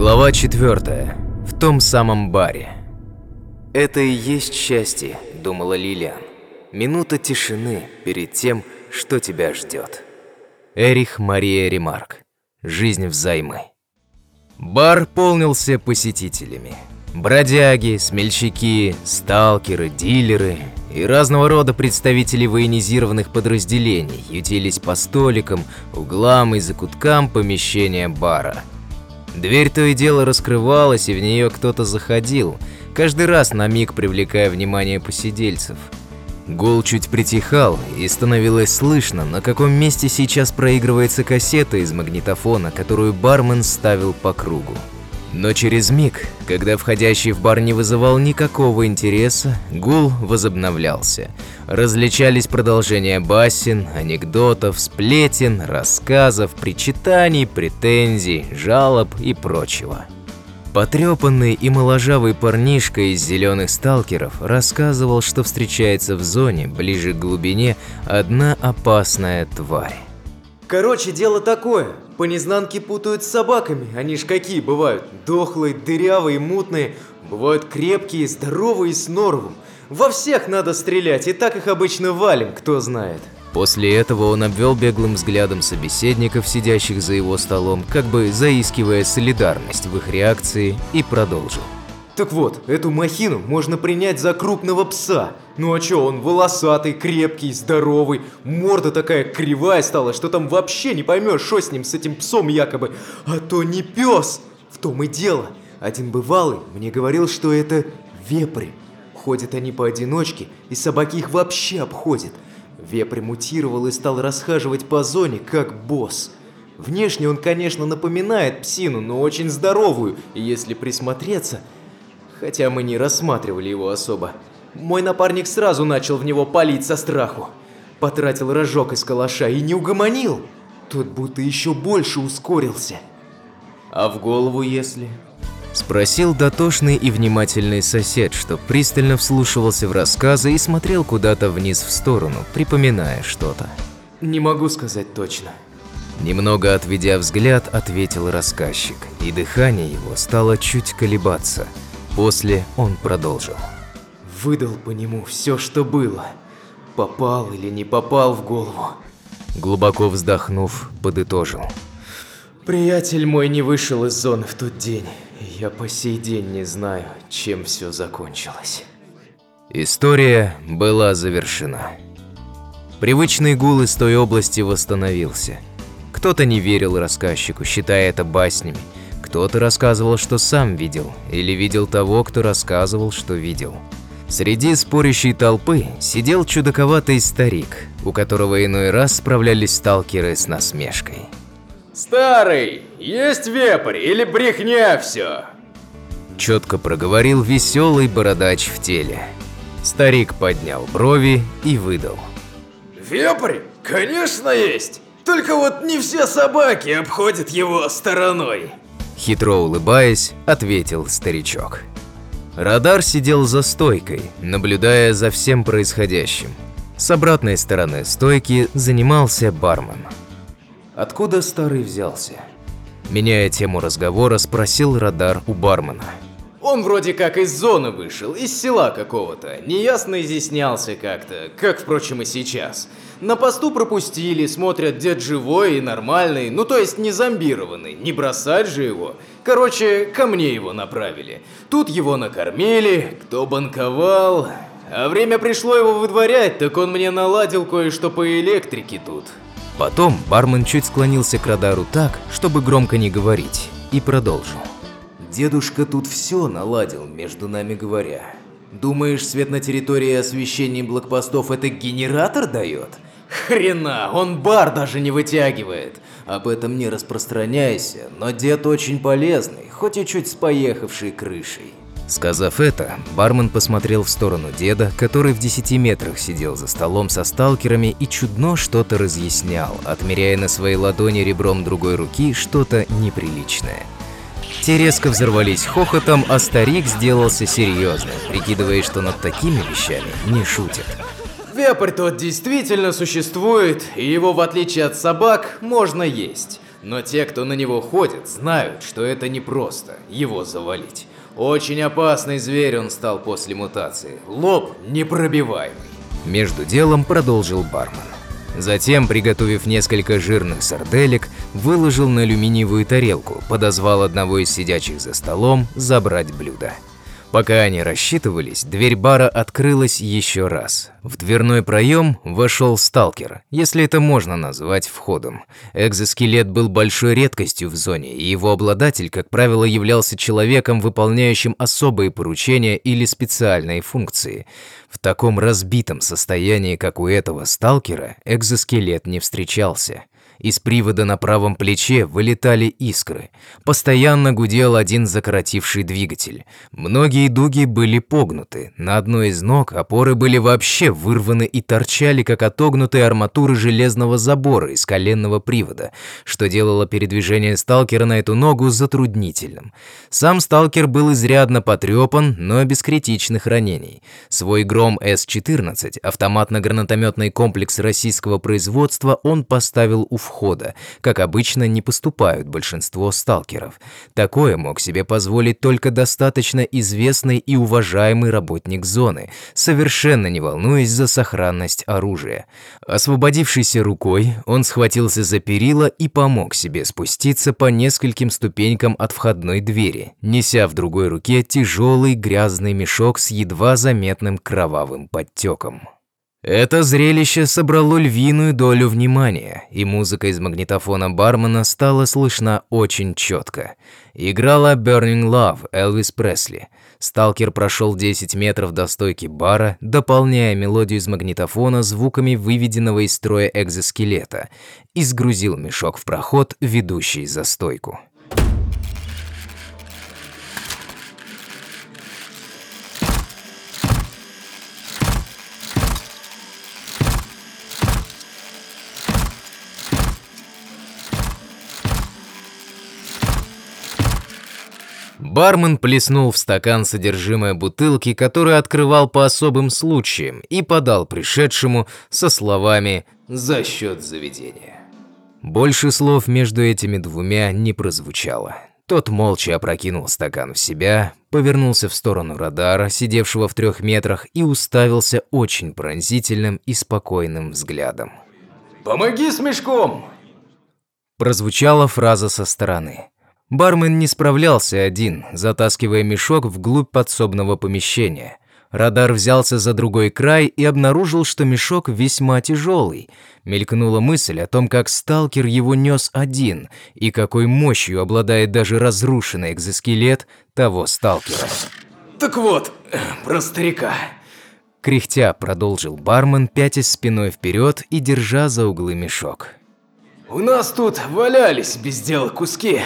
Глава 4. В том самом баре. Это и есть счастье, думала Лилиан. Минута тишины перед тем, что тебя ждет. Эрих Мария Ремарк. Жизнь взаймы. Бар полнился посетителями. Бродяги, смельчаки, сталкеры, дилеры и разного рода представители военизированных подразделений ютились по столикам, углам и закуткам помещения бара. Дверь то и дело раскрывалась, и в нее кто-то заходил, каждый раз на миг привлекая внимание посидельцев. Гул чуть притихал, и становилось слышно, на каком месте сейчас проигрывается кассета из магнитофона, которую бармен ставил по кругу. Но через миг, когда входящий в бар не вызывал никакого интереса, гул возобновлялся. Различались продолжения басен, анекдотов, сплетен, рассказов, причитаний, претензий, жалоб и прочего. Потрепанный и моложавый парнишка из зеленых сталкеров рассказывал, что встречается в зоне, ближе к глубине, одна опасная тварь. Короче, дело такое. По незнанке путают с собаками. Они ж какие бывают. Дохлые, дырявые, мутные. Бывают крепкие, здоровые и с норовом. Во всех надо стрелять, и так их обычно валим, кто знает. После этого он обвел беглым взглядом собеседников, сидящих за его столом, как бы заискивая солидарность в их реакции, и продолжил. Так вот, эту махину можно принять за крупного пса. Ну а чё, он волосатый, крепкий, здоровый, морда такая кривая стала, что там вообще не поймешь, что с ним, с этим псом якобы. А то не пес. В том и дело. Один бывалый мне говорил, что это вепри. Ходят они поодиночке, и собаки их вообще обходят. Вепрь мутировал и стал расхаживать по зоне, как босс. Внешне он, конечно, напоминает псину, но очень здоровую, и если присмотреться, хотя мы не рассматривали его особо. Мой напарник сразу начал в него палить со страху. Потратил рожок из калаша и не угомонил. Тот будто еще больше ускорился. А в голову если... Спросил дотошный и внимательный сосед, что пристально вслушивался в рассказы и смотрел куда-то вниз в сторону, припоминая что-то. Не могу сказать точно. Немного отведя взгляд, ответил рассказчик, и дыхание его стало чуть колебаться – После он продолжил. Выдал по нему все, что было. Попал или не попал в голову. Глубоко вздохнув, подытожил. Приятель мой не вышел из зоны в тот день. Я по сей день не знаю, чем все закончилось. История была завершена. Привычный гул из той области восстановился. Кто-то не верил рассказчику, считая это баснями. Кто-то рассказывал, что сам видел, или видел того, кто рассказывал, что видел. Среди спорящей толпы сидел чудаковатый старик, у которого иной раз справлялись сталкеры с насмешкой. «Старый, есть вепрь или брехня все?» Четко проговорил веселый бородач в теле. Старик поднял брови и выдал. «Вепрь? Конечно есть! Только вот не все собаки обходят его стороной!» Хитро улыбаясь, ответил старичок. Радар сидел за стойкой, наблюдая за всем происходящим. С обратной стороны стойки занимался бармен. Откуда старый взялся? Меняя тему разговора, спросил Радар у бармена. Он вроде как из зоны вышел, из села какого-то. Неясно изъяснялся как-то, как, впрочем, и сейчас. На посту пропустили, смотрят, дед живой и нормальный, ну то есть не зомбированный, не бросать же его. Короче, ко мне его направили. Тут его накормили, кто банковал. А время пришло его выдворять, так он мне наладил кое-что по электрике тут. Потом бармен чуть склонился к радару так, чтобы громко не говорить, и продолжил. Дедушка тут все наладил, между нами говоря. Думаешь, свет на территории освещения блокпостов это генератор дает? Хрена, он бар даже не вытягивает. Об этом не распространяйся, но дед очень полезный, хоть и чуть с поехавшей крышей. Сказав это, бармен посмотрел в сторону деда, который в 10 метрах сидел за столом со сталкерами и чудно что-то разъяснял, отмеряя на своей ладони ребром другой руки что-то неприличное. Те резко взорвались хохотом, а старик сделался серьезным, прикидывая, что над такими вещами не шутят. Вепрь тот действительно существует, и его, в отличие от собак, можно есть. Но те, кто на него ходит, знают, что это непросто его завалить. Очень опасный зверь он стал после мутации. Лоб непробиваемый. Между делом продолжил бармен. Затем, приготовив несколько жирных сарделек, выложил на алюминиевую тарелку, подозвал одного из сидячих за столом забрать блюдо. Пока они рассчитывались, дверь бара открылась еще раз. В дверной проем вошел сталкер, если это можно назвать входом. Экзоскелет был большой редкостью в зоне, и его обладатель, как правило, являлся человеком, выполняющим особые поручения или специальные функции. В таком разбитом состоянии, как у этого сталкера, экзоскелет не встречался. Из привода на правом плече вылетали искры. Постоянно гудел один закоротивший двигатель. Многие дуги были погнуты. На одной из ног опоры были вообще вырваны и торчали, как отогнутые арматуры железного забора из коленного привода, что делало передвижение сталкера на эту ногу затруднительным. Сам сталкер был изрядно потрепан, но без критичных ранений. Свой Гром С-14, автоматно-гранатометный комплекс российского производства, он поставил у входа, как обычно не поступают большинство сталкеров. Такое мог себе позволить только достаточно известный и уважаемый работник зоны, совершенно не волнуясь за сохранность оружия. Освободившийся рукой, он схватился за перила и помог себе спуститься по нескольким ступенькам от входной двери, неся в другой руке тяжелый грязный мешок с едва заметным кровавым подтеком. Это зрелище собрало львиную долю внимания, и музыка из магнитофона бармена стала слышна очень четко. Играла Burning Love Элвис Пресли. Сталкер прошел 10 метров до стойки бара, дополняя мелодию из магнитофона звуками выведенного из строя экзоскелета, и сгрузил мешок в проход, ведущий за стойку. Бармен плеснул в стакан содержимое бутылки, которую открывал по особым случаям, и подал пришедшему со словами «за счет заведения». Больше слов между этими двумя не прозвучало. Тот молча опрокинул стакан в себя, повернулся в сторону радара, сидевшего в трех метрах, и уставился очень пронзительным и спокойным взглядом. «Помоги с мешком!» Прозвучала фраза со стороны. Бармен не справлялся один, затаскивая мешок вглубь подсобного помещения. Радар взялся за другой край и обнаружил, что мешок весьма тяжелый. Мелькнула мысль о том, как сталкер его нес один, и какой мощью обладает даже разрушенный экзоскелет того сталкера. «Так вот, про старика», Кряхтя продолжил бармен, пятясь спиной вперед и держа за углы мешок. У нас тут валялись без дела куски,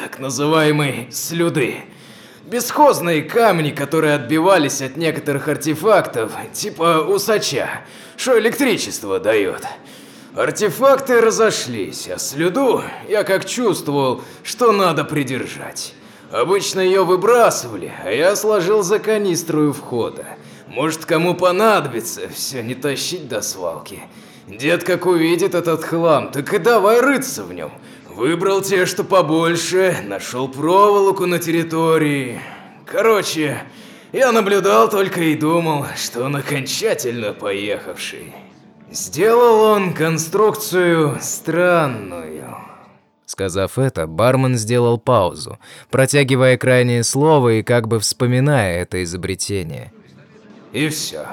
так называемые слюды. Бесхозные камни, которые отбивались от некоторых артефактов, типа усача, что электричество дает. Артефакты разошлись, а слюду я как чувствовал, что надо придержать. Обычно ее выбрасывали, а я сложил за канистру у входа. Может, кому понадобится, все не тащить до свалки. Дед как увидит этот хлам, так и давай рыться в нем. Выбрал те, что побольше, нашел проволоку на территории. Короче, я наблюдал только и думал, что он окончательно поехавший. Сделал он конструкцию странную. Сказав это, бармен сделал паузу, протягивая крайнее слово и как бы вспоминая это изобретение. И все.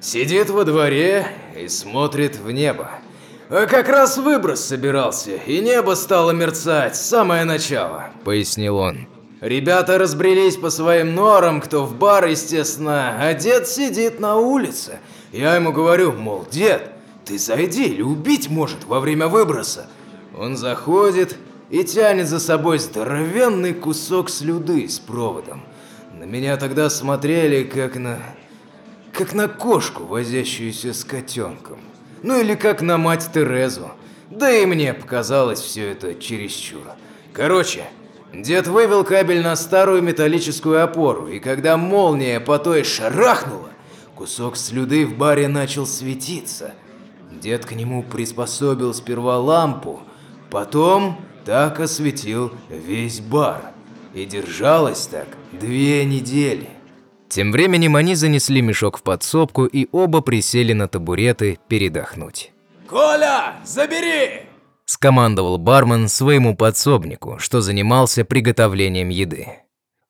Сидит во дворе и смотрит в небо. А как раз выброс собирался, и небо стало мерцать самое начало, пояснил он. Ребята разбрелись по своим норам, кто в бар, естественно, а дед сидит на улице. Я ему говорю, мол, дед, ты зайди или убить может во время выброса. Он заходит и тянет за собой здоровенный кусок слюды с проводом. На меня тогда смотрели как на как на кошку, возящуюся с котенком. Ну или как на мать Терезу. Да и мне показалось все это чересчур. Короче, дед вывел кабель на старую металлическую опору, и когда молния по той шарахнула, кусок слюды в баре начал светиться. Дед к нему приспособил сперва лампу, потом так осветил весь бар. И держалось так две недели. Тем временем они занесли мешок в подсобку и оба присели на табуреты передохнуть. «Коля, забери!» – скомандовал бармен своему подсобнику, что занимался приготовлением еды.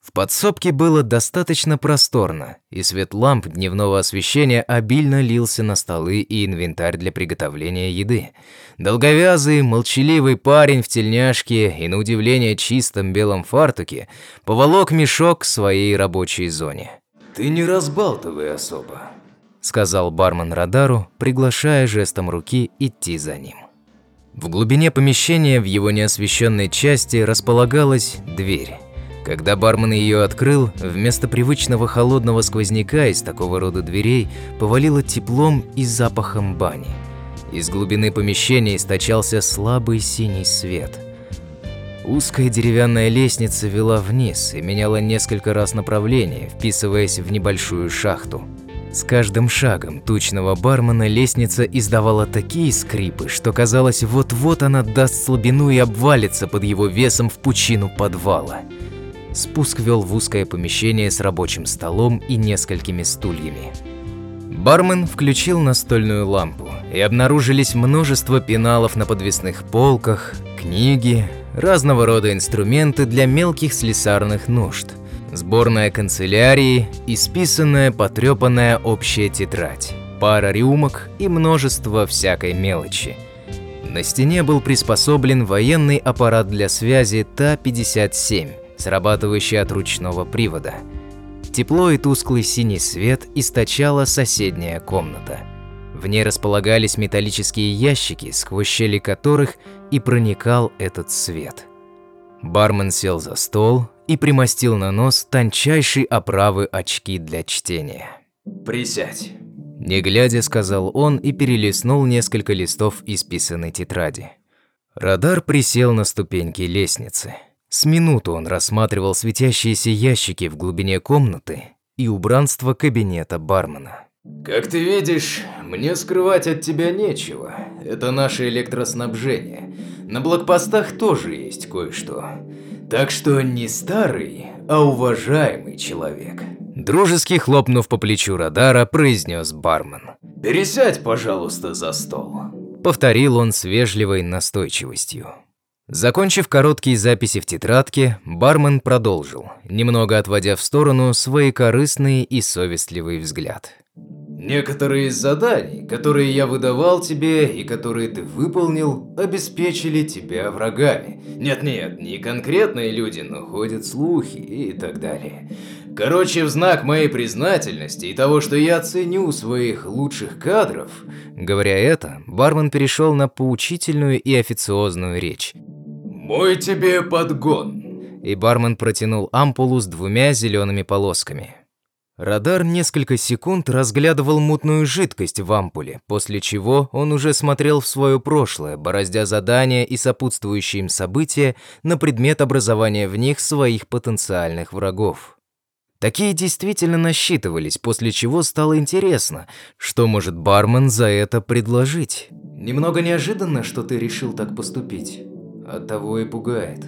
В подсобке было достаточно просторно, и свет ламп дневного освещения обильно лился на столы и инвентарь для приготовления еды. Долговязый, молчаливый парень в тельняшке и, на удивление, чистом белом фартуке поволок мешок к своей рабочей зоне. «Ты не разбалтывай особо», — сказал бармен Радару, приглашая жестом руки идти за ним. В глубине помещения в его неосвещенной части располагалась дверь. Когда бармен ее открыл, вместо привычного холодного сквозняка из такого рода дверей повалило теплом и запахом бани. Из глубины помещения источался слабый синий свет. Узкая деревянная лестница вела вниз и меняла несколько раз направление, вписываясь в небольшую шахту. С каждым шагом тучного бармена лестница издавала такие скрипы, что казалось, вот-вот она даст слабину и обвалится под его весом в пучину подвала. Спуск вел в узкое помещение с рабочим столом и несколькими стульями. Бармен включил настольную лампу, и обнаружились множество пеналов на подвесных полках, книги, разного рода инструменты для мелких слесарных нужд, сборная канцелярии, исписанная потрепанная общая тетрадь, пара рюмок и множество всякой мелочи. На стене был приспособлен военный аппарат для связи Та-57, срабатывающий от ручного привода. Тепло и тусклый синий свет источала соседняя комната. В ней располагались металлические ящики, сквозь щели которых и проникал этот свет. Бармен сел за стол и примостил на нос тончайшей оправы очки для чтения. «Присядь». Не глядя, сказал он и перелистнул несколько листов исписанной тетради. Радар присел на ступеньки лестницы. С минуту он рассматривал светящиеся ящики в глубине комнаты и убранство кабинета бармена. «Как ты видишь, мне скрывать от тебя нечего. Это наше электроснабжение. На блокпостах тоже есть кое-что. Так что не старый, а уважаемый человек». Дружески хлопнув по плечу радара, произнес бармен. «Пересядь, пожалуйста, за стол», — повторил он с вежливой настойчивостью. Закончив короткие записи в тетрадке, бармен продолжил, немного отводя в сторону свой корыстный и совестливый взгляд. Некоторые из заданий, которые я выдавал тебе и которые ты выполнил, обеспечили тебя врагами. Нет-нет, не конкретные люди, но ходят слухи и так далее. Короче, в знак моей признательности и того, что я ценю своих лучших кадров... Говоря это, бармен перешел на поучительную и официозную речь. Мой тебе подгон. И бармен протянул ампулу с двумя зелеными полосками. Радар несколько секунд разглядывал мутную жидкость в ампуле, после чего он уже смотрел в свое прошлое, бороздя задания и сопутствующие им события на предмет образования в них своих потенциальных врагов. Такие действительно насчитывались, после чего стало интересно, что может бармен за это предложить. Немного неожиданно, что ты решил так поступить. Оттого и пугает.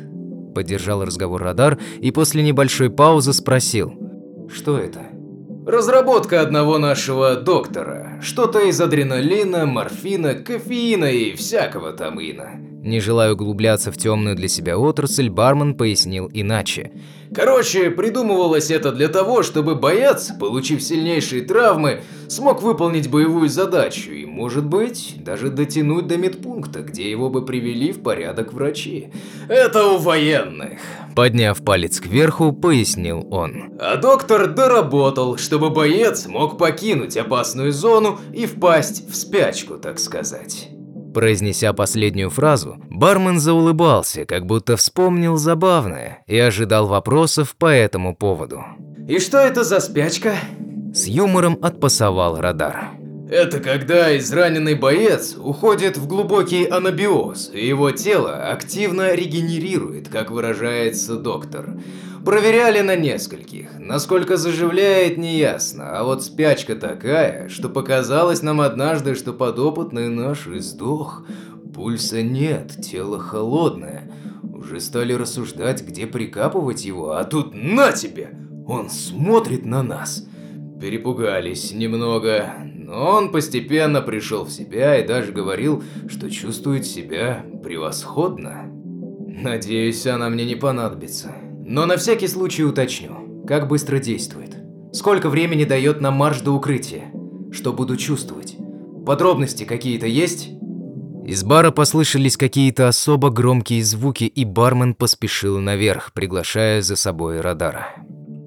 Поддержал разговор радар и после небольшой паузы спросил. Что это? Разработка одного нашего доктора. Что-то из адреналина, морфина, кофеина и всякого там ина. Не желая углубляться в темную для себя отрасль, бармен пояснил иначе. Короче, придумывалось это для того, чтобы боец, получив сильнейшие травмы, смог выполнить боевую задачу и, может быть, даже дотянуть до медпункта, где его бы привели в порядок врачи. Это у военных. Подняв палец кверху, пояснил он. А доктор доработал, чтобы боец мог покинуть опасную зону и впасть в спячку, так сказать. Произнеся последнюю фразу, бармен заулыбался, как будто вспомнил забавное и ожидал вопросов по этому поводу. «И что это за спячка?» С юмором отпасовал радар. Это когда израненный боец уходит в глубокий анабиоз, и его тело активно регенерирует, как выражается доктор. Проверяли на нескольких. Насколько заживляет, неясно. А вот спячка такая, что показалось нам однажды, что подопытный наш издох. Пульса нет, тело холодное. Уже стали рассуждать, где прикапывать его, а тут на тебе! Он смотрит на нас. Перепугались немного, но он постепенно пришел в себя и даже говорил, что чувствует себя превосходно. Надеюсь, она мне не понадобится. Но на всякий случай уточню, как быстро действует. Сколько времени дает нам марш до укрытия? Что буду чувствовать? Подробности какие-то есть? Из бара послышались какие-то особо громкие звуки, и бармен поспешил наверх, приглашая за собой радара.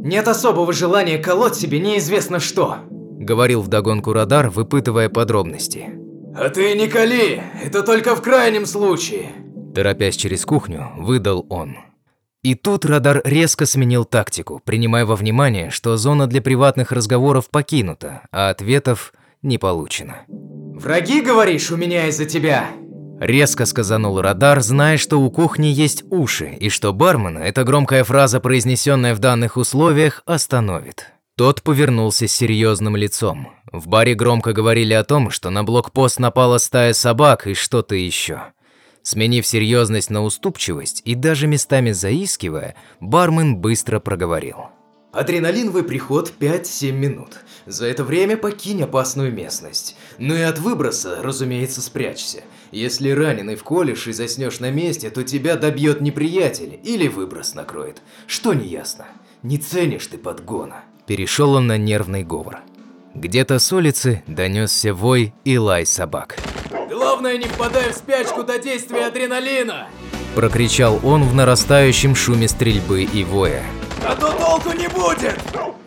«Нет особого желания колоть себе неизвестно что», — говорил вдогонку радар, выпытывая подробности. «А ты не кали, это только в крайнем случае», — торопясь через кухню, выдал он. И тут радар резко сменил тактику, принимая во внимание, что зона для приватных разговоров покинута, а ответов не получено. «Враги, говоришь, у меня из-за тебя?» Резко сказанул радар, зная, что у кухни есть уши, и что бармена эта громкая фраза, произнесенная в данных условиях, остановит. Тот повернулся с серьезным лицом. В баре громко говорили о том, что на блокпост напала стая собак и что-то еще. Сменив серьезность на уступчивость и даже местами заискивая, бармен быстро проговорил. Адреналиновый приход 5-7 минут. За это время покинь опасную местность. Ну и от выброса, разумеется, спрячься. Если раненый вколешь и заснешь на месте, то тебя добьет неприятель или выброс накроет. Что не ясно? Не ценишь ты подгона. Перешел он на нервный говор. Где-то с улицы донесся вой и лай собак. Главное, не впадай в спячку до действия адреналина! Прокричал он в нарастающем шуме стрельбы и воя. А то толку не будет!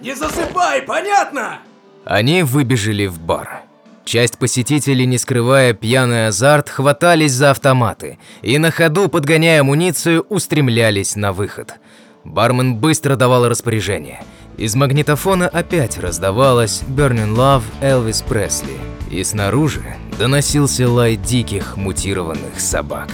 Не засыпай, понятно? Они выбежали в бар. Часть посетителей, не скрывая пьяный азарт, хватались за автоматы и на ходу, подгоняя амуницию, устремлялись на выход. Бармен быстро давал распоряжение. Из магнитофона опять раздавалось «Burning Love» Элвис Пресли, и снаружи доносился лай диких мутированных собак.